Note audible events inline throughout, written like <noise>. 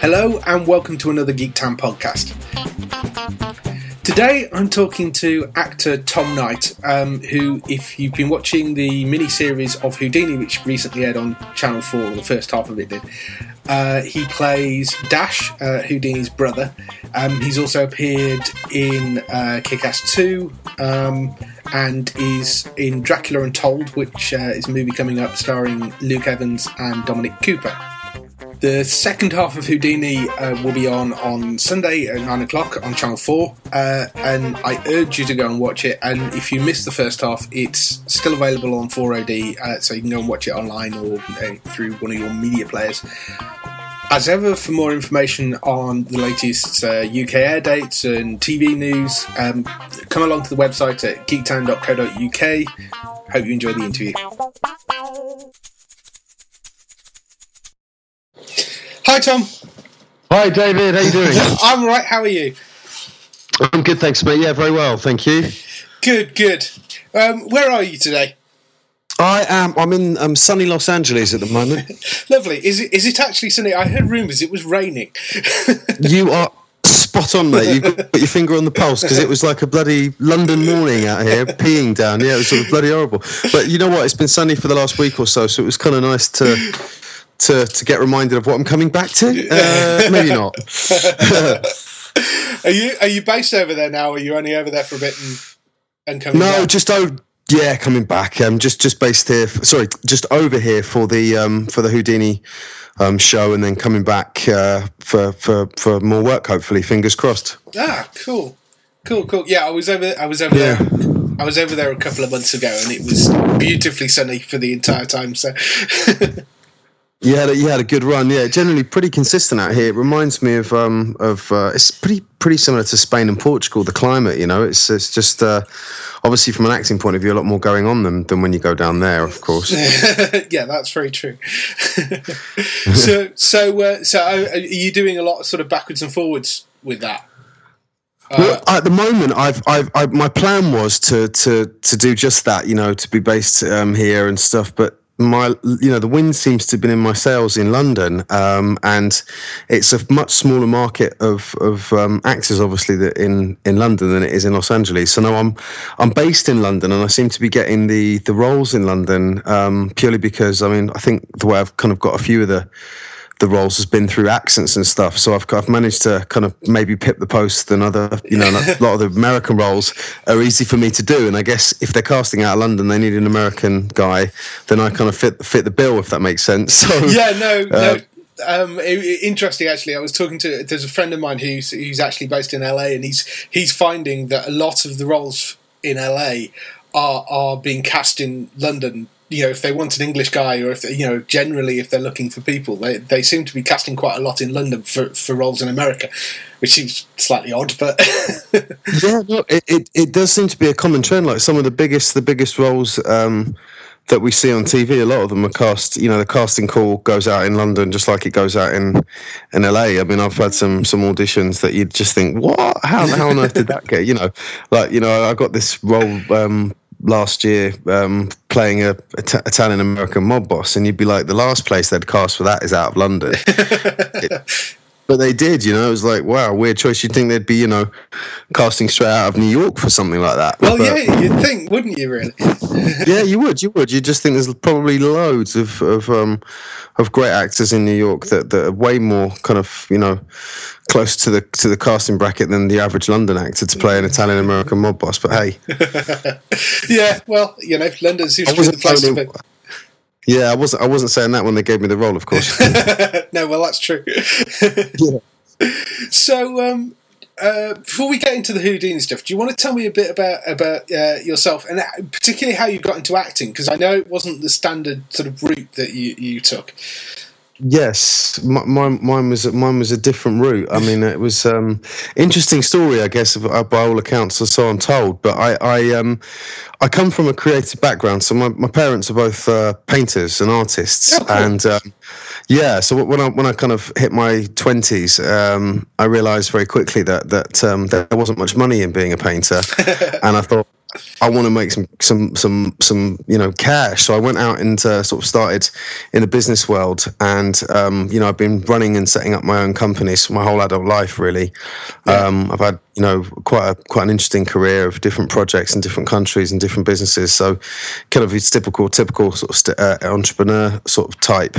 Hello and welcome to another Geek Town podcast. Today I'm talking to actor Tom Knight, um, who, if you've been watching the mini series of Houdini, which recently aired on Channel 4, the first half of it did, uh, he plays Dash, uh, Houdini's brother. Um, he's also appeared in uh, Kick Ass 2 um, and is in Dracula Untold, which uh, is a movie coming up starring Luke Evans and Dominic Cooper. The second half of Houdini uh, will be on on Sunday at 9 o'clock on Channel 4, uh, and I urge you to go and watch it. And if you missed the first half, it's still available on 4OD, uh, so you can go and watch it online or uh, through one of your media players. As ever, for more information on the latest UK uh, air dates and TV news, um, come along to the website at geektown.co.uk. Hope you enjoy the interview. Hi, Tom. Hi, David. How you doing? <laughs> I'm right. How are you? I'm good, thanks, mate. Yeah, very well, thank you. Good, good. Um, where are you today? I am. I'm in um, sunny Los Angeles at the moment. <laughs> Lovely. Is it? Is it actually sunny? I heard rumours it was raining. <laughs> you are spot on, mate. You've got your finger on the pulse because it was like a bloody London morning out here, peeing down. Yeah, it was sort of bloody horrible. But you know what? It's been sunny for the last week or so, so it was kind of nice to to to get reminded of what I'm coming back to. Uh, maybe not. <laughs> are you are you based over there now? Or are you only over there for a bit and and coming? No, back? just over. Yeah, coming back. Um, just just based here. Sorry, just over here for the um for the Houdini um show, and then coming back uh, for for for more work. Hopefully, fingers crossed. Ah, cool, cool, cool. Yeah, I was over. I was over yeah. there. I was over there a couple of months ago, and it was beautifully sunny for the entire time. So. <laughs> You had a, you had a good run, yeah. Generally pretty consistent out here. It reminds me of um of uh, it's pretty pretty similar to Spain and Portugal. The climate, you know, it's it's just uh, obviously from an acting point of view, a lot more going on than than when you go down there, of course. <laughs> yeah, that's very true. <laughs> so so uh, so uh, are you doing a lot of sort of backwards and forwards with that? well, uh, at the moment, I've, I've, I, my plan was to, to, to do just that, you know, to be based um, here and stuff. But my you know the wind seems to have been in my sails in London, um, and it's a much smaller market of of um, actors, obviously, that in in London than it is in Los Angeles. So now I'm I'm based in London, and I seem to be getting the the roles in London um, purely because I mean I think the way I've kind of got a few of the the roles has been through accents and stuff. So I've, I've managed to kind of maybe pip the post and other, you know, a <laughs> lot of the American roles are easy for me to do. And I guess if they're casting out of London, they need an American guy, then I kind of fit fit the bill, if that makes sense. <laughs> So, yeah, no, uh, no. Um, interesting, actually. I was talking to there's a friend of mine who's who's actually based in LA, and he's he's finding that a lot of the roles in LA are are being cast in London you know, if they want an English guy, or if they, you know, generally if they're looking for people, they they seem to be casting quite a lot in London for, for roles in America, which seems slightly odd, but <laughs> yeah, no, it, it, it does seem to be a common trend. Like some of the biggest the biggest roles um, that we see on TV, a lot of them are cast. You know, the casting call goes out in London just like it goes out in in LA. I mean, I've had some some auditions that you just think, what? How how on earth did that get? You know, like you know, I got this role. Um, last year um, playing a, a t- Italian American mob boss, and you'd be like, the last place they'd cast for that is out of London. <laughs> it, but they did, you know. It was like, wow, weird choice. You'd think they'd be, you know, casting straight out of New York for something like that. Well, but, yeah, you'd think, wouldn't you? Really? <laughs> yeah, you would. You would. You just think there's probably loads of of um, of great actors in New York that, that are way more kind of, you know, close to the to the casting bracket than the average London actor to play an Italian American mob boss. But hey, <laughs> yeah, well, you know, London seems to be the place. Yeah, I wasn't. I wasn't saying that when they gave me the role, of course. <laughs> no, well, that's true. yeah. So, um, uh, before we get into the Houdini stuff, do you want to tell me a bit about about uh, yourself and particularly how you got into acting? Because I know it wasn't the standard sort of route that you you took. Yes, my, mine was mine was a different route. I mean, it was um, interesting story, I guess, uh, by all accounts, or so I'm told. But I I, um, I come from a creative background, so my, my parents are both uh, painters and artists, oh, cool. and um, yeah. So when I when I kind of hit my twenties, um, I realised very quickly that that um, there wasn't much money in being a painter, <laughs> and I thought I want to make some some some some you know cash. So I went out and uh, sort of started in the business world, and um, you know I've been running and setting up my own companies my whole adult life. Really, yeah. um, I've had you know quite a quite an interesting career of different projects in different countries and different businesses. So kind of it's typical typical sort of st- uh, entrepreneur sort of type.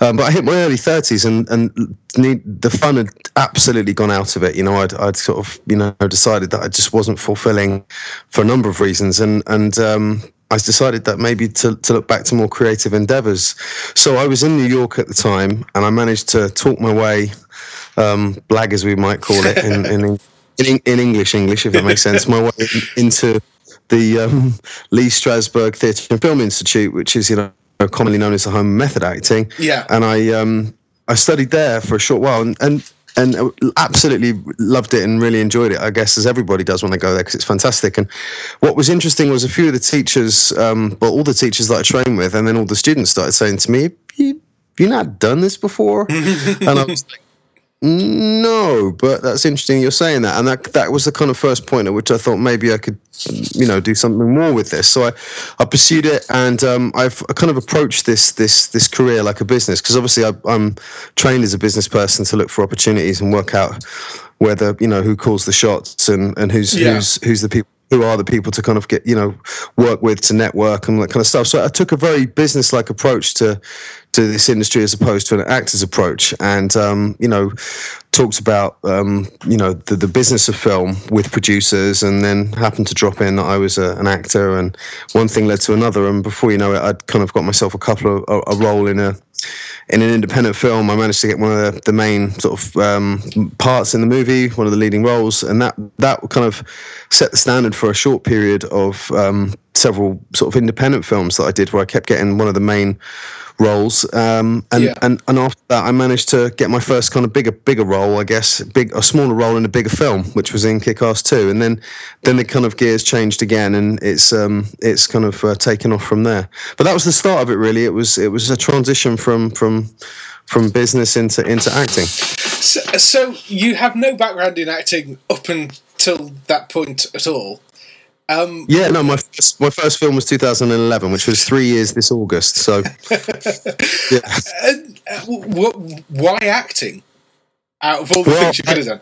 Um, but I hit my early thirties, and and the fun had absolutely gone out of it. You know, I'd I'd sort of you know decided that I just wasn't fulfilling for a number of reasons, and and um, I decided that maybe to, to look back to more creative endeavors. So I was in New York at the time, and I managed to talk my way, um, blag as we might call it, in, <laughs> in, in, in English, English, if that makes sense, my way into the um, Lee Strasberg Theatre and Film Institute, which is you know commonly known as the home method acting. Yeah. And I um, I studied there for a short while, and, and and absolutely loved it and really enjoyed it. I guess as everybody does when they go there because it's fantastic. And what was interesting was a few of the teachers, um, well, all the teachers that I trained with, and then all the students started saying to me, "You, you not done this before?" <laughs> and I was like, no, but that's interesting you're saying that, and that that was the kind of first point at which I thought maybe I could, you know, do something more with this. So I, I pursued it, and um, I've kind of approached this this this career like a business because obviously I, I'm trained as a business person to look for opportunities and work out whether you know who calls the shots and and who's yeah. who's who's the people who are the people to kind of get you know work with to network and that kind of stuff. So i took a very business like approach to to this industry as opposed to an actor's approach and um, you know talked about um, you know the, the business of film with producers and then happened to drop in that i was a, an actor and one thing led to another. And before you know it i'd kind of got myself a couple of a, a role in a in an independent film, I managed to get one of the, the main sort of um, parts in the movie, one of the leading roles, and that that kind of set the standard for a short period of um, several sort of independent films that I did, where I kept getting one of the main roles. Um, and, yeah. and and after that, I managed to get my first kind of bigger bigger role, I guess, big a smaller role in a bigger film, which was in Kick-Ass Two. And then then the kind of gears changed again, and it's um it's kind of uh, taken off from there. But that was the start of it. Really, it was it was a transition from from from business into into acting. So, so you have no background in acting up until that point at all. Um, yeah, no, my first, my first film was 2011, which was three years this August. So, <laughs> yeah. Uh, what, why acting? Out of all the well, things you could have done.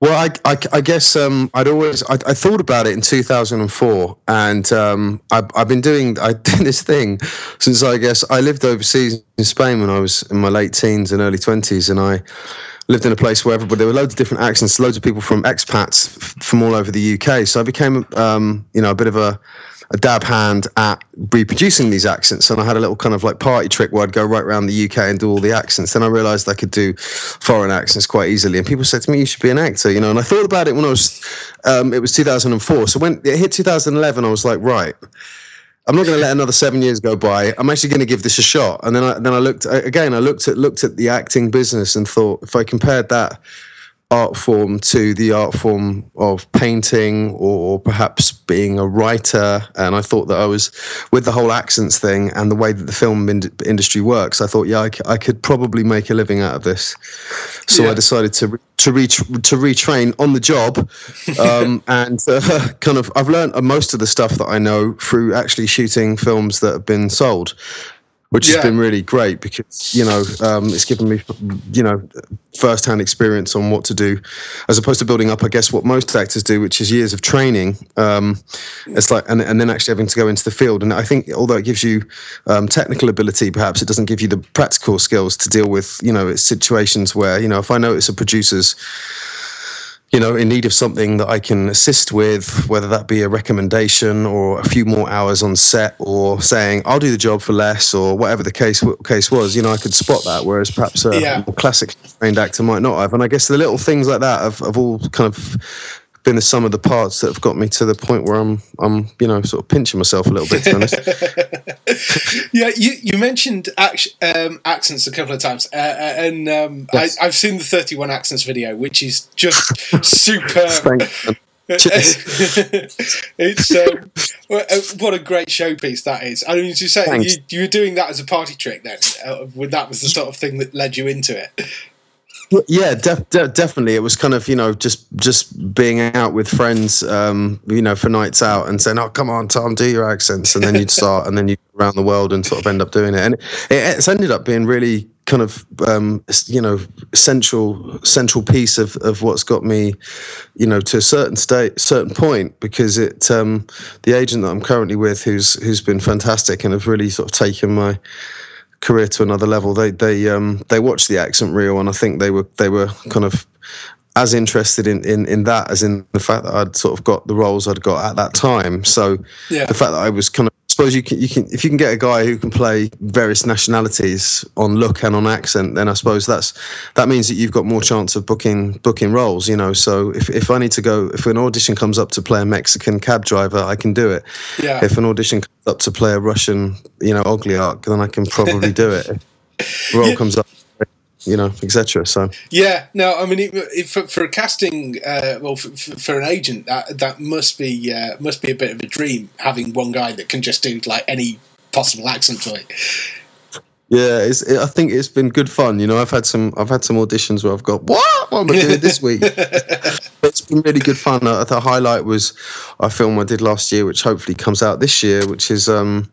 Well, I, I, I guess um, I'd always I, I, thought about it in 2004, and um, I, I've been doing <laughs> I did this thing since I guess I lived overseas in Spain when I was in my late teens and early 20s, and I lived in a place where everybody, there were loads of different accents, loads of people from expats f- from all over the UK. So I became, um, you know, a bit of a, a dab hand at reproducing these accents. And I had a little kind of like party trick where I'd go right around the UK and do all the accents. Then I realized I could do foreign accents quite easily. And people said to me, you should be an actor, you know, and I thought about it when I was, um, it was 2004. So when it hit 2011, I was like, right, I'm not going to let another seven years go by. I'm actually going to give this a shot. And then I then I looked again. I looked at looked at the acting business and thought if I compared that art form to the art form of painting or, perhaps being a writer. And I thought that I was, with the whole accents thing and the way that the film in- industry works, I thought, yeah, I, c- I could probably make a living out of this. So yeah. I decided to to re- to retrain on the job, <laughs> um, and uh, kind of I've learned most of the stuff that I know through actually shooting films that have been sold which yeah. has been really great because you know um, it's given me you know first-hand experience on what to do as opposed to building up i guess what most actors do which is years of training um, it's like and, and then actually having to go into the field and i think although it gives you um, technical ability perhaps it doesn't give you the practical skills to deal with you know situations where you know if i notice a producer's you know, in need of something that I can assist with, whether that be a recommendation or a few more hours on set, or saying I'll do the job for less, or whatever the case case was, you know, I could spot that. Whereas perhaps a yeah. more classic trained actor might not have. And I guess the little things like that have, have all kind of been the sum of the parts that have got me to the point where I'm, I'm, you know, sort of pinching myself a little bit. To be honest. <laughs> yeah, you you mentioned um, accents a couple of times, uh, uh and um, yes. I, have seen the 31 accents video, which is just <laughs> superb. <laughs> it's um, uh, what a great showpiece that is. I mean, you say you, you, were doing that as a party trick then. Uh, that was the sort of thing that led you into it. Yeah, def- de- definitely. It was kind of you know just just being out with friends, um, you know, for nights out and saying, "Oh, come on, Tom, do your accents," and then you'd <laughs> start, and then you around the world and sort of end up doing it, and it, it's ended up being really kind of um, you know central central piece of, of what's got me you know to a certain state certain point because it um, the agent that I'm currently with who's who's been fantastic and have really sort of taken my career to another level. They they um they watched the accent reel, and I think they were they were kind of as interested in, in, in that as in the fact that I'd sort of got the roles I'd got at that time. So yeah. the fact that I was kind of suppose you can you can if you can get a guy who can play various nationalities on look and on accent, then I suppose that's that means that you've got more chance of booking booking roles. You know, so if, if I need to go, if an audition comes up to play a Mexican cab driver, I can do it. Yeah. If an audition comes up to play a Russian, you know, oligarch, then I can probably do it. <laughs> Role comes up you know, etc. So yeah, no, I mean, it, it, for, for, a casting, uh, well, for, for, an agent, that that must be uh, must be a bit of a dream having one guy that can just do like any possible accent to it. Yeah, it's, it, I think it's been good fun. You know, I've had some I've had some auditions where I've got what what am I doing this week? <laughs> it's been really good fun. Uh, the highlight was a film I did last year, which hopefully comes out this year, which is um,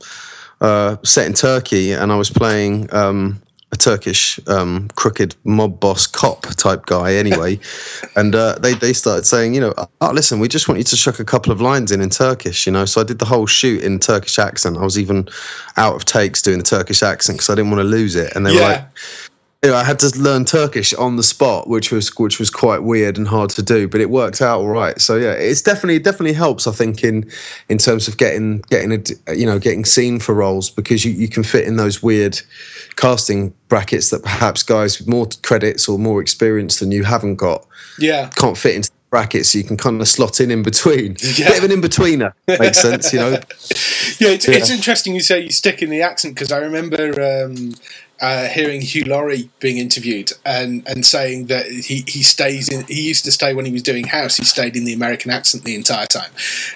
uh, set in Turkey, and I was playing. Um, a Turkish um, crooked mob boss cop type guy anyway, <laughs> and uh, they they started saying, you know, oh listen, we just want you to chuck a couple of lines in in Turkish, you know. So I did the whole shoot in Turkish accent. I was even out of takes doing the Turkish accent because I didn't want to lose it, and they yeah. were like I had to learn Turkish on the spot, which was which was quite weird and hard to do, but it worked out all right. So yeah, it's definitely definitely helps. I think in in terms of getting getting a you know getting seen for roles because you, you can fit in those weird casting brackets that perhaps guys with more credits or more experience than you haven't got. Yeah, can't fit into the brackets, so you can kind of slot in in between. <laughs> Yeah. Bit of an in betweener makes sense, you know. <laughs> yeah, it's, yeah. it's interesting you say you stick in the accent because I remember. Um, uh, hearing Hugh Laurie being interviewed and, and saying that he, he stays in he used to stay when he was doing House he stayed in the American accent the entire time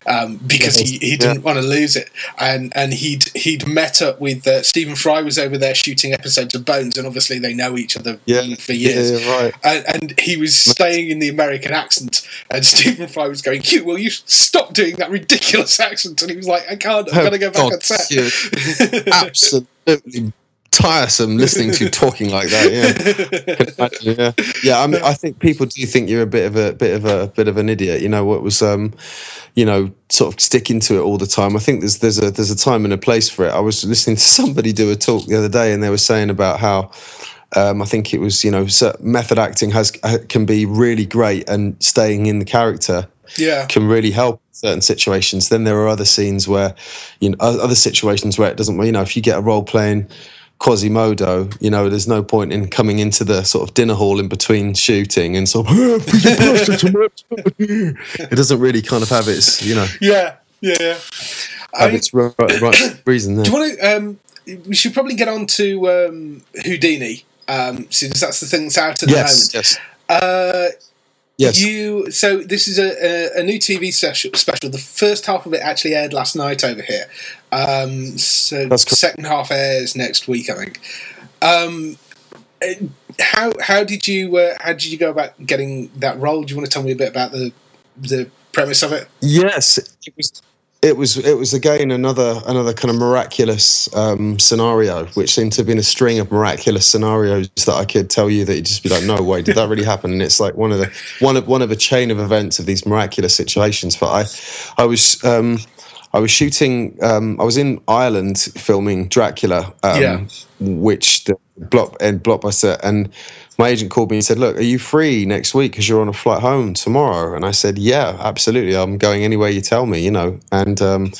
um, because he, he didn't yeah. want to lose it and and he'd he'd met up with uh, Stephen Fry was over there shooting episodes of Bones and obviously they know each other yeah. for years yeah, right. and, and, he was staying in the American accent and Stephen Fry was going Hugh will you stop doing that ridiculous <laughs> accent and he was like I can't I'm oh, gonna go back God, on set <laughs> absolutely tiresome listening to you talking like that. Yeah, <laughs> yeah, yeah. I, mean, I think people do think you're a bit of a bit of a bit of an idiot. You know what was, um, you know, sort of sticking to it all the time. I think there's there's a there's a time and a place for it. I was listening to somebody do a talk the other day, and they were saying about how. Um, I think it was, you know, method acting has can be really great, and staying in the character yeah. can really help certain situations. Then there are other scenes where, you know, other situations where it doesn't. You know, if you get a role playing Quasimodo, you know, there's no point in coming into the sort of dinner hall in between shooting and sort of, <laughs> it doesn't really kind of have its, you know. Yeah, yeah, yeah. Have I, its right, right reason there. Do you want to, um, we should probably get on to um, Houdini, um, since that's the thing that's out at the yes, moment. Yes. Uh, Yes. You so this is a, a, a new TV special. Special. The first half of it actually aired last night over here. Um, so That's cool. second half airs next week, I think. Um, how how did you uh, how did you go about getting that role? Do you want to tell me a bit about the the premise of it? Yes, it was. It was. It was again another another kind of miraculous um, scenario, which seemed to have been a string of miraculous scenarios that I could tell you that you'd just be like, "No way, did that really happen?" And it's like one of the one of one of a chain of events of these miraculous situations. But I, I was. Um, I was shooting. Um, I was in Ireland filming Dracula, um, Yeah. which the block and blockbuster. And my agent called me and said, "Look, are you free next week? Because you're on a flight home tomorrow." And I said, "Yeah, absolutely. I'm going anywhere you tell me." You know. And um,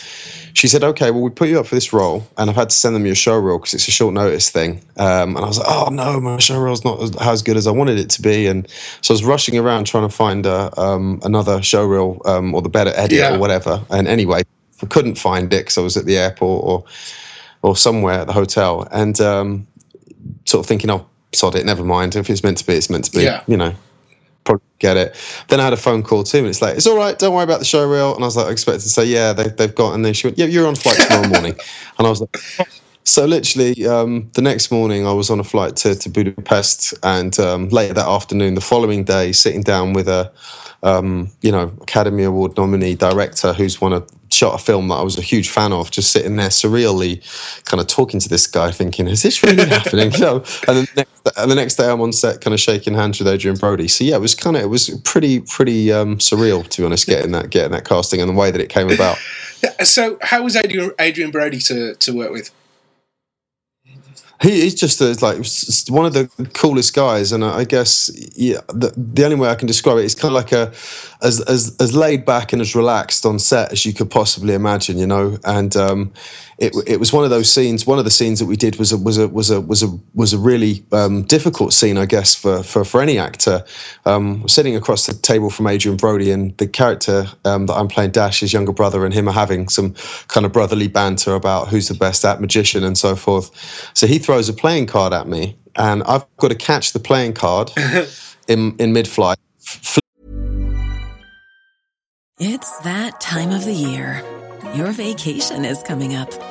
she said, "Okay, well, we put you up for this role, and I've had to send them your show reel because it's a short notice thing." Um, and I was like, "Oh no, my show reel's not as, as good as I wanted it to be." And so I was rushing around trying to find uh, um, another show reel um, or the better edit Yeah. or whatever. And anyway, I couldn't find it because I was at the airport or or somewhere at the hotel, and um, sort of thinking, "Oh, sod it, never mind. If it's meant to be, it's meant to be." Yeah. You know, probably get it. Then I had a phone call too, and it's like, It's all right. Don't worry about the show reel. And I was like, I expected to say, "Yeah, they, they've got." And then she went, "Yeah, you're on flight tomorrow morning." And I was like. So literally, um, the next morning I was on a flight to, to Budapest, and um, later that afternoon, the following day, sitting down with a, um, you know, Academy Award nominee director who's won a shot a film that I was a huge fan of, just sitting there surreally, kind of talking to this guy, thinking, "Is this really <laughs> happening?" <laughs> You know. And then next, and the next day, I'm on set, kind of shaking hands with Adrien Brody. So yeah, it was kind of it was pretty pretty um, surreal to be honest, getting that getting that casting and the way that it came about. <laughs> So how was Adrien, Adrien Brody to to work with? He, he's just a, like one of the coolest guys, and I guess yeah, the, the only way I can describe it is kind of like a as, as as laid back and as relaxed on set as you could possibly imagine, you know. And um, it it was one of those scenes. One of the scenes that we did was a was a was a was a was a really um, difficult scene, I guess, for for, for any actor. Um, sitting across the table from Adrien Brody, and the character um, that I'm playing, Dash, his younger brother, and him are having some kind of brotherly banter about who's the best at magician and so forth. So he throws a playing card at me, and I've got to catch the playing card <laughs> in in mid flight. It's that time of the year. Your vacation is coming up.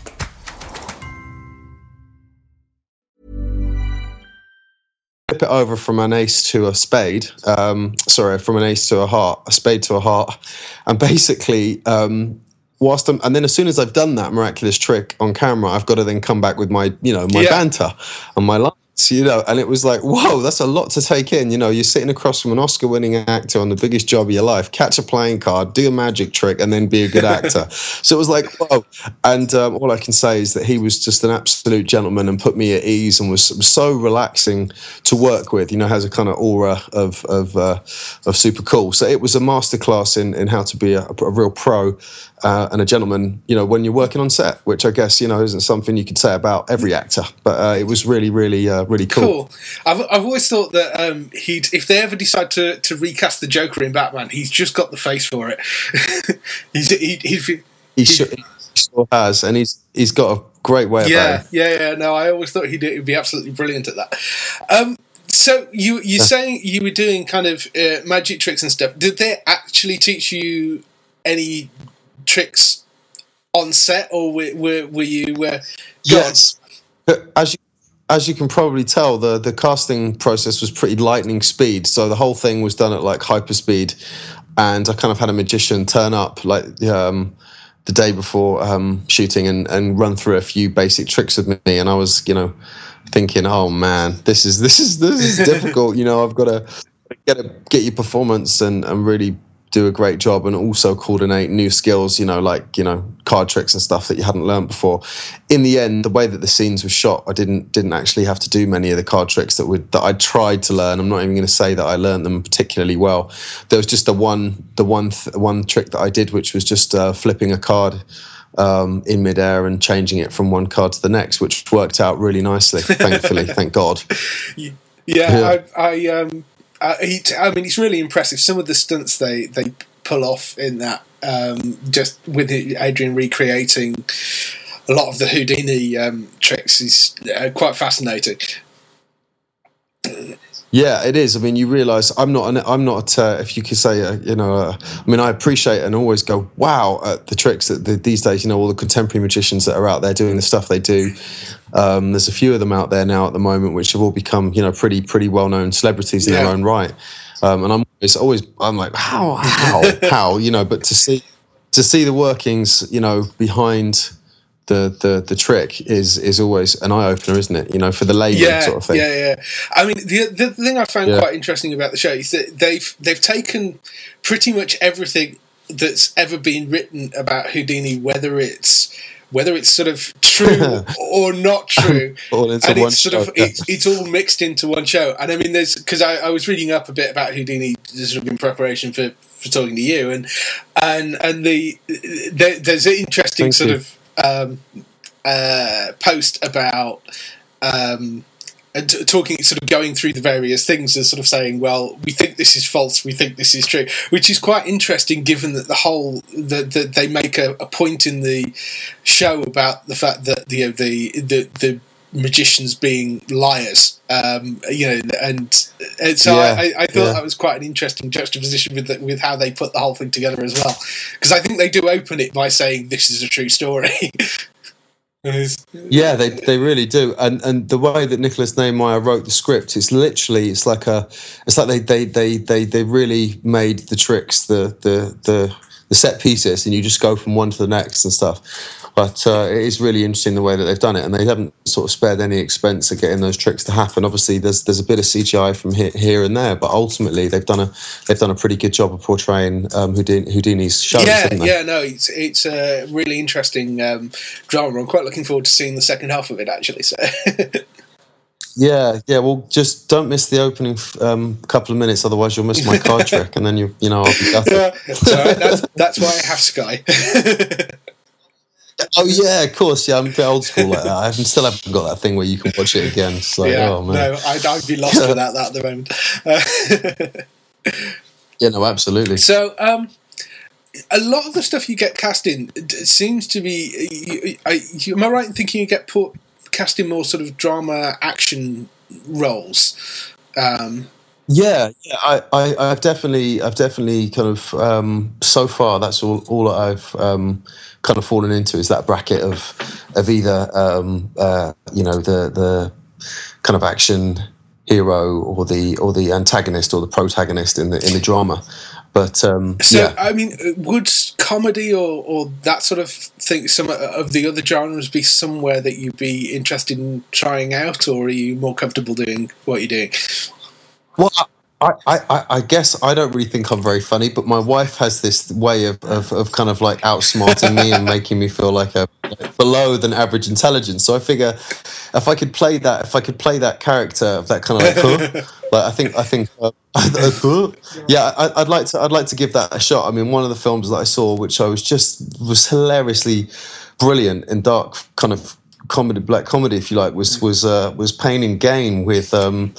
flip it over from an ace to a spade. Um, sorry, from an ace to a heart, a spade to a heart, and basically, um, whilst I'm, and then as soon as I've done that miraculous trick on camera, I've got to then come back with my, you know, my Yeah. banter and my lines. You know, and it was like, whoa, that's a lot to take in. You know, you're sitting across from an Oscar-winning actor on the biggest job of your life, catch a playing card, do a magic trick, and then be a good actor. <laughs> so it was like, whoa. And um, all I can say is that he was just an absolute gentleman and put me at ease and was so relaxing to work with. You know, has a kind of aura of of uh, of super cool. So it was a masterclass in in how to be a, a real pro uh, and a gentleman. You know, when you're working on set, which I guess you know isn't something you could say about every actor, but uh, it was really, really, uh, really cool. Cool. I've I've always thought that um, he'd if they ever decide to, to recast the Joker in Batman, he's just got the face for it. <laughs> he's he, he, He, sure, he sure has, and he's he's got a great way yeah yeah yeah. No, I always thought he'd, he'd be absolutely brilliant at that. Um, so you you're saying you were doing kind of uh, magic tricks and stuff. Did they actually teach you any tricks on set, or were were, were you? Uh, Yes. As you as you can probably tell, the the casting process was pretty lightning speed. So the whole thing was done at like hyper speed, and I kind of had a magician turn up like um, the day before um, shooting and and run through a few basic tricks with me, and I was you know thinking, oh man, this is this is this is <laughs> difficult. you know, I've got to get a, get your performance and and really do a great job and also coordinate new skills you know like you know card tricks and stuff that you hadn't learned before in the end the way that the scenes were shot i didn't didn't actually have to do many of the card tricks that would that i tried to learn i'm not even going to say that i learned them particularly well there was just the one the one th- one trick that i did which was just uh, flipping a card um, in midair and changing it from one card to the next, which worked out really nicely. Thankfully, <laughs> thank God. Yeah, yeah. I, I, um, I, he, I mean, it's really impressive. Some of the stunts they they pull off in that, um, just with Adrien recreating a lot of the Houdini um, tricks, is uh, quite fascinating. Yeah, it is. I mean, you realise I'm not. An, I'm not. Uh, if you could say, uh, you know, uh, I mean, I appreciate and always go wow at the tricks that the, these days. You know, all the contemporary magicians that are out there doing the stuff they do. Um, there's a few of them out there now at the moment, which have all become, you know, pretty pretty well known celebrities in yeah. their own right. Um, and I'm always, always, I'm like, how, how, <laughs> how, you know. But to see, to see the workings, you know, behind the the the trick is is always an eye opener, isn't it? You know, for the layman yeah, sort of thing. Yeah, yeah. I mean, the the thing I found yeah. quite interesting about the show is that they've they've taken pretty much everything that's ever been written about Houdini, whether it's whether it's sort of true <laughs> or not true, <laughs> and it's sort of it's, it's all mixed into one show. And I mean, there's because I, I was reading up a bit about Houdini sort of in preparation for for talking to you, and and and the there, there's an interesting Thank sort you. of um, uh, post about um, talking, sort of going through the various things and sort of saying, well, we think this is false, we think this is true, which is quite interesting given that the whole that the, they make a, a, point in the show about the fact that the the the, the magicians being liars. Um, you know, and, and so yeah, I, I, thought yeah. that was quite an interesting juxtaposition with the, with how they put the whole thing together as well. Because I think they do open it by saying this is a true story. <laughs> yeah, they they really do, and and the way that Nicholas Meyer wrote the script, it's literally it's like a, it's like they they they they they really made the tricks the the the the set pieces, and you just go from one to the next and stuff. But uh, it is really interesting the way that they've done it, and they haven't sort of spared any expense of getting those tricks to happen. Obviously, there's there's a bit of CGI from here, here and there, but ultimately they've done a they've done a pretty good job of portraying um, Houdini, Houdini's show. Yeah, yeah, no, it's it's a really interesting um, drama. I'm quite looking forward to seeing the second half of it actually. So. <laughs> Yeah, yeah. Well, just don't miss the opening um, couple of minutes, otherwise you'll miss my card <laughs> trick, and then you, you know, I'll be gutted. Yeah, that's, that's why I have Sky. <laughs> Oh yeah, of course. Yeah, I'm a bit old school like that. I still haven't got that thing where you can watch it again. It's like, yeah, oh man, no, I'd, I'd be lost without that at the moment. <laughs> yeah, no, absolutely. So, um, a lot of the stuff you get cast in seems to be. am I right in thinking you get put cast in more sort of drama action roles? Um, yeah, yeah, I, I, I've definitely, I've definitely kind of um, so far. That's all, all I've um, kind of fallen into is that bracket of of either um, uh, you know the the kind of action hero or the or the antagonist or the protagonist in the in the drama. But um, so yeah. I mean, would comedy or, or that sort of thing, some of the other genres, be somewhere that you'd be interested in trying out, or are you more comfortable doing what you're doing? Well, I, I, I guess I don't really think I'm very funny, but my wife has this way of, of, of kind of like outsmarting me and making me feel like a below than average intelligence. So I figure if I could play that, if I could play that character of that kind of like, huh, <laughs> like I think I think uh, <laughs> yeah, I, would like to I'd like to give that a shot. I mean, one of the films that I saw, which I was just was hilariously brilliant and dark, kind of comedy, black comedy, if you like, was was uh, was Pain and Gain with. Um,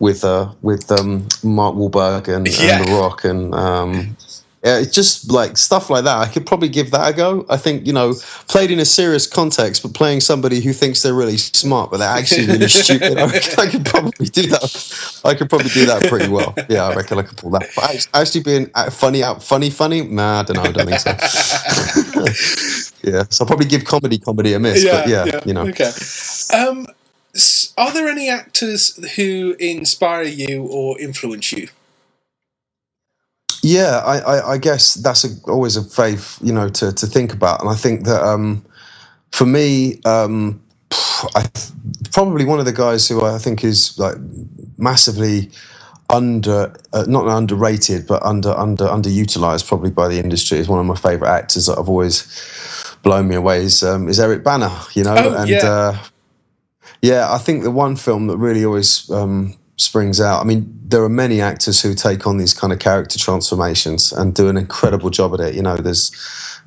with uh, with um, Mark Wahlberg and, yeah. and The Rock and um, yeah, it's just like stuff like that. I could probably give that a go. I think you know, played in a serious context, but playing somebody who thinks they're really smart but they're actually really <laughs> stupid. I, I could probably do that. I could probably do that pretty well. Yeah, I reckon I could pull that. But actually, being uh, funny out, funny, funny. Nah, I don't know. I don't think so. <laughs> <laughs> yeah, so I'll probably give comedy, comedy a miss. Yeah, but yeah, yeah. you know. Okay. Um, are there any actors who inspire you or influence you? Yeah, I, I, I guess that's a, always a faith, you know, to, to think about. And I think that um, for me, um, I, probably one of the guys who I think is like massively under, uh, not underrated, but under under underutilized probably by the industry is one of my favorite actors that I've always blown me away is um, is Eric Bana you know, oh, and yeah. uh, yeah, I think the one film that really always um, springs out. I mean, there are many actors who take on these kind of character transformations and do an incredible job at it. You know, there's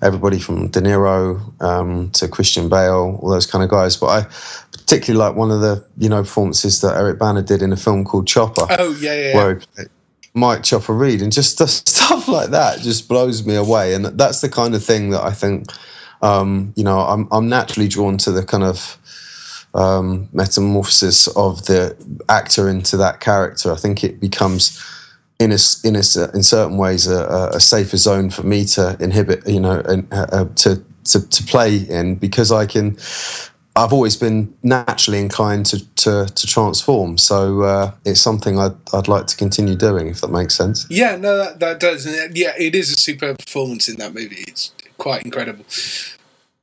everybody from De Niro um, to Christian Bale, all those kind of guys. But I particularly like one of the you know performances that Eric Bana did in a film called Chopper. Oh yeah, yeah. Where Mike Chopper Read, and just <laughs> stuff like that just blows me away. And that's the kind of thing that I think, um, you know, I'm I'm naturally drawn to the kind of um, metamorphosis of the actor into that character. I think it becomes in a, in a, in certain ways a, a safer zone for me to inhibit, you know, and uh, uh, to, to to play in because I can. I've always been naturally inclined to to, to transform, so uh, it's something I'd I'd like to continue doing, if that makes sense. Yeah, no, that, that does. And yeah, it is a superb performance in that movie. It's quite incredible.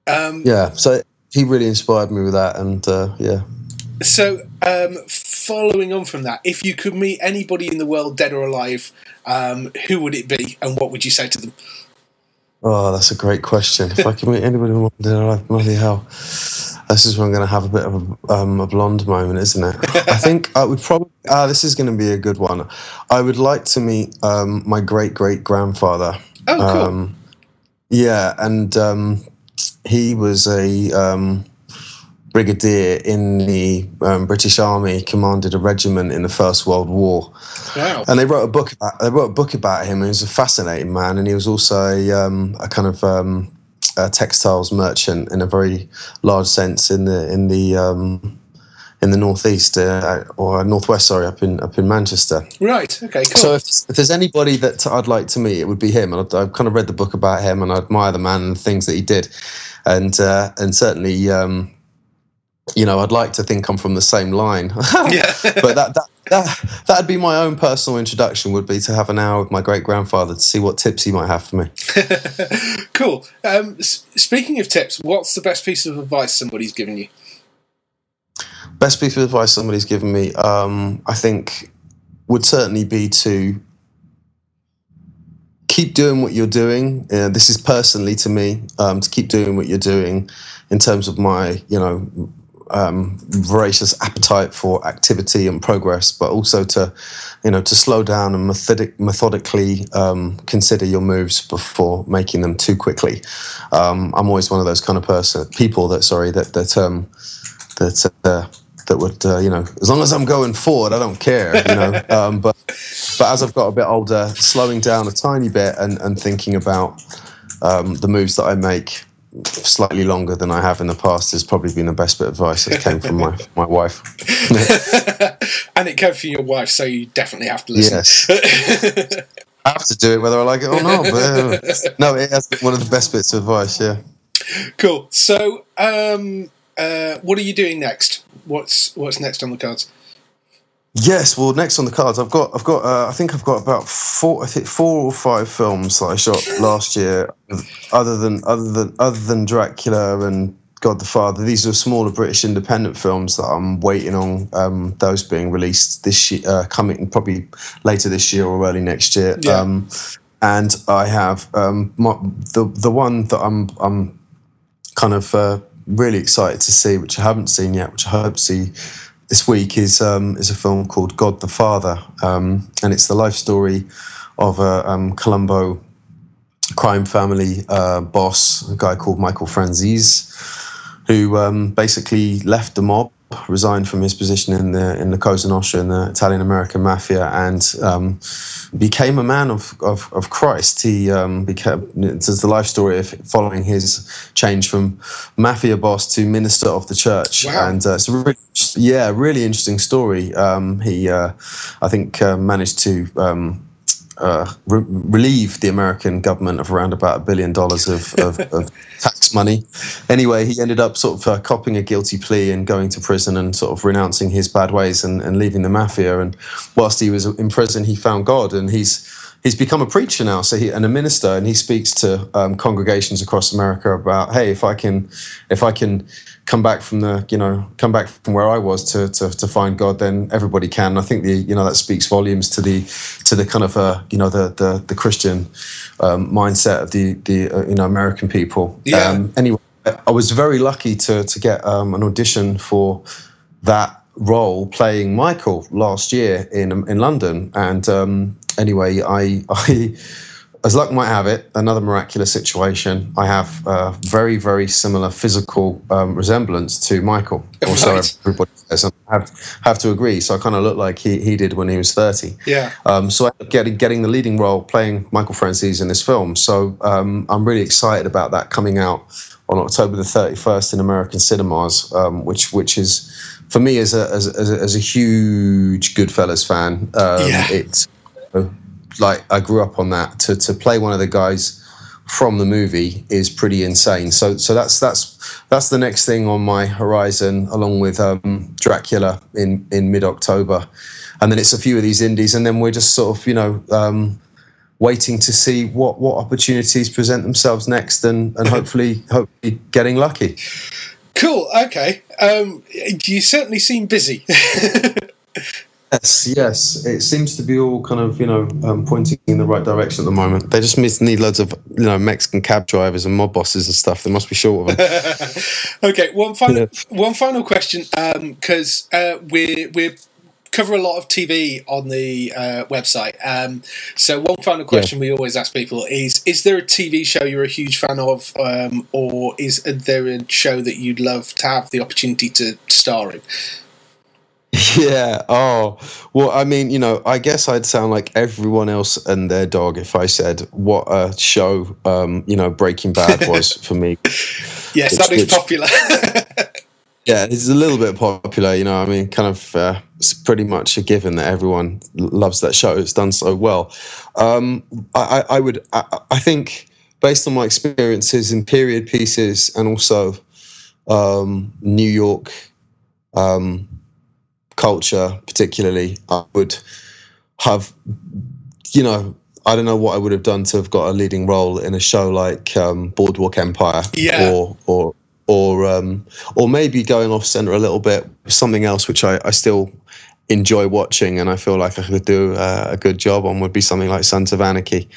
Um, yeah, so he really inspired me with that, and uh, yeah. So, um, following on from that, if you could meet anybody in the world, dead or alive, um, who would it be, and what would you say to them? Oh, that's a great question. if I could meet anybody in the world, dead or alive, bloody hell. This is where I'm going to have a bit of a, um, a blonde moment, isn't it? I think I would probably. Ah, this is going to be a good one. I would like to meet um, my great great grandfather. Oh, cool. Um, yeah, and um, he was a um, brigadier in the um, British Army, commanded a regiment in the First World War. Wow! And they wrote a book. About, they wrote a book about him. He was a fascinating man, and he was also a, um, a kind of um, a textiles merchant in a very large sense in the in the um, in the northeast uh, or northwest, sorry, up in up in Manchester. Right. Okay. Cool. So if, if there's anybody that I'd like to meet, it would be him. And I've, I've kind of read the book about him, and I admire the man and the things that he did, and uh, and certainly. Um, you know, I'd like to think I'm from the same line. <laughs> yeah. but that, that that that'd be my own personal introduction. Would be to have an hour with my great grandfather to see what tips he might have for me. <laughs> cool. Um, s- speaking of tips, what's the best piece of advice somebody's given you? Best piece of advice somebody's given me, um, I think, would certainly be to keep doing what you're doing. Uh, this is personally to me um, to keep doing what you're doing in terms of my, you know, um, voracious appetite for activity and progress, but also to, you know, to slow down and methodic, methodically um, consider your moves before making them too quickly. Um, I'm always one of those kind of person, people that, sorry, that that um, that. Uh, that would, uh, you know, as long as I'm going forward, I don't care, you know. <laughs> um, but but as I've got a bit older, slowing down a tiny bit and, and thinking about um, the moves that I make slightly longer than I have in the past has probably been the best bit of advice that came from my, my wife. <laughs> and it came from your wife, so you definitely have to listen. Yes. <laughs> I have to do it whether I like it or not. But, uh, no, it has been one of the best bits of advice, yeah. Cool. So, um, uh, what are you doing next? What's what's next on the cards? Yes, well, next on the cards, I've got, I've got, uh, I think I've got about four, I think four or five films that I shot last year. Other than, other than, other than Dracula and God the Father, these are smaller British independent films that I'm waiting on um, those being released this year, uh, coming probably later this year or early next year. Yeah. Um, and I have um, my, the the one that I'm I'm kind of uh, really excited to see, which I haven't seen yet, which I hope to see this week, is um, is a film called God the Father, um, and it's the life story of a um, Colombo crime family uh, boss, a guy called Michael Franzese, who um, basically left the mob, resigned from his position in the in the Cosa Nostra in the Italian American mafia, and um, became a man of, of, of Christ. He um, became it's the life story of following his change from mafia boss to minister of the church, Wow. and uh, it's a really, yeah, really interesting story. Um, he, uh, I think, uh, managed to. Uh, re- relieve the American government of around about a billion dollars of, of, <laughs> of tax money. Anyway, he ended up sort of uh, copping a guilty plea and going to prison and sort of renouncing his bad ways and, and leaving the mafia. And whilst he was in prison, he found God and he's he's become a preacher now, so he and a minister, and he speaks to um, congregations across America about, hey, if I can, if I can come back from the, you know, come back from where I was to to, to find God, then everybody can. I think the, you know, that speaks volumes to the to the kind of, uh, you know, the the, the Christian um, mindset of the the uh, you know American people. Yeah. Um, anyway, I was very lucky to to get um, an audition for that role playing Michael last year in in London. And um, anyway, I <laughs> I as luck might have it, another miraculous situation. I have a very, very similar physical um, resemblance to Michael. Also, right. everybody says I have, have to agree. So I kind of look like he, he did when he was 30. Yeah. Um, so I ended up getting, getting the leading role playing Michael Franzese in this film. So um, I'm really excited about that coming out on October the 31st in American cinemas, um, which which is, for me, as a, as, as a, as a huge Goodfellas fan, um, yeah. it's like I grew up on that. To to play one of the guys from the movie is pretty insane. So so that's that's that's the next thing on my horizon, along with um, Dracula in in mid October, and then it's a few of these indies, and then we're just sort of you know. Um, waiting to see what, what opportunities present themselves next and, and <laughs> hopefully hopefully getting lucky. Cool. Okay. Um, you certainly seem busy. <laughs> Yes, yes. It seems to be all kind of, you know, um, pointing in the right direction at the moment. They just need loads of, you know, Mexican cab drivers and mob bosses and stuff. They must be short of them. <laughs> okay, one final, yeah. one final question, because um, uh, we we cover a lot of TV on the uh, website. Um, so one final question yeah. we always ask people is: Is there a TV show you're a huge fan of, um, or is there a show that you'd love to have the opportunity to star in? Yeah. Oh, well, I mean, you know, I guess I'd sound like everyone else and their dog if I said what a show, um, you know, Breaking Bad <laughs> was for me. yes, that is popular. <laughs> yeah, it's a little bit popular, you know. I mean, kind of, uh, it's pretty much a given that everyone loves that show. It's done so well. Um, I, I, would, I, I think, based on my experiences in period pieces and also um, New York. Um, culture, particularly, I would have, you know, I don't know what I would have done to have got a leading role in a show like um, Boardwalk Empire, yeah. or or or um, or maybe going off center a little bit, something else which I, I still enjoy watching and I feel like I could do uh, a good job on would be something like Sons of Anarchy.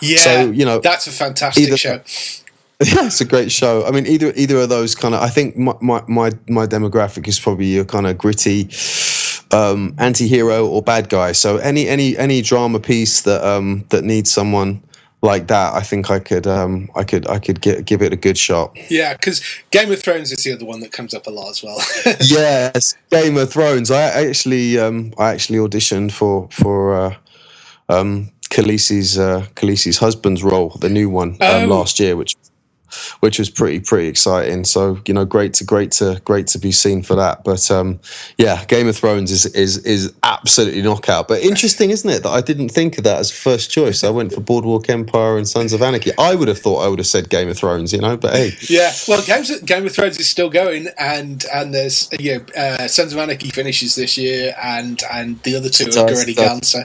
Yeah, so, you know, that's a fantastic either, show. <laughs> Yeah, it's a great show. I mean, either either of those kind of. I think my my my, my demographic is probably your kind of gritty, um, anti-hero or bad guy. So any any any drama piece that um that needs someone like that, I think I could um I could I could get, give it a good shot. Yeah, because Game of Thrones is the other one that comes up a lot as well. <laughs> yes, Game of Thrones. I actually um I actually auditioned for for uh, um Khaleesi's uh, Khaleesi's husband's role, the new one um, oh. last year, which which was pretty pretty exciting. So you know, great to great to great to be seen for that. But um, yeah, Game of Thrones is is is absolutely knockout. But interesting, isn't it, that I didn't think of that as first choice? I went for Boardwalk Empire and Sons of Anarchy. I would have thought I would have said Game of Thrones, you know. But hey, yeah, well, Game of Thrones is still going, and and there's you know, uh, Sons of Anarchy finishes this year, and and the other two are already gone. So.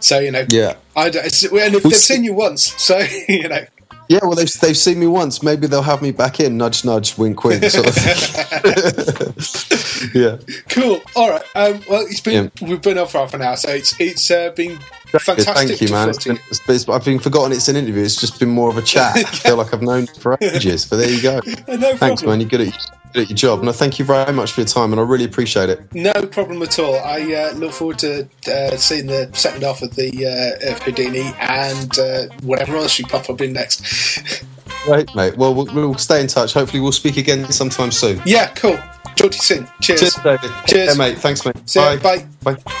So you know, yeah. I don't, and if they've seen you once, so <laughs> you know, yeah, well, they've, they've seen me once. Maybe they'll have me back in. Nudge, nudge, wink, wink. Sort of. <laughs> yeah. Cool. All right. Um, well, it's been yeah. we've been on for half an hour, so it's it's uh, been fantastic. Thank you, man. It's been, it's I've been forgotten it's an interview. It's just been more of a chat. yeah. <laughs> I feel like I've known for ages, but there you go. <laughs> no Thanks, man. You're good at at your job. No, thank you very much for your time, and I really appreciate it. No problem at all. I uh, look forward to uh, seeing the second half of the uh, of Houdini and uh, whatever else you pop up in next. <laughs> Right, mate. Well, well, we'll stay in touch. Hopefully, we'll speak again sometime soon. Yeah, cool. Talk to you soon. Cheers. Cheers, David. Cheers, yeah, mate. Thanks, mate. See bye. Bye. Bye.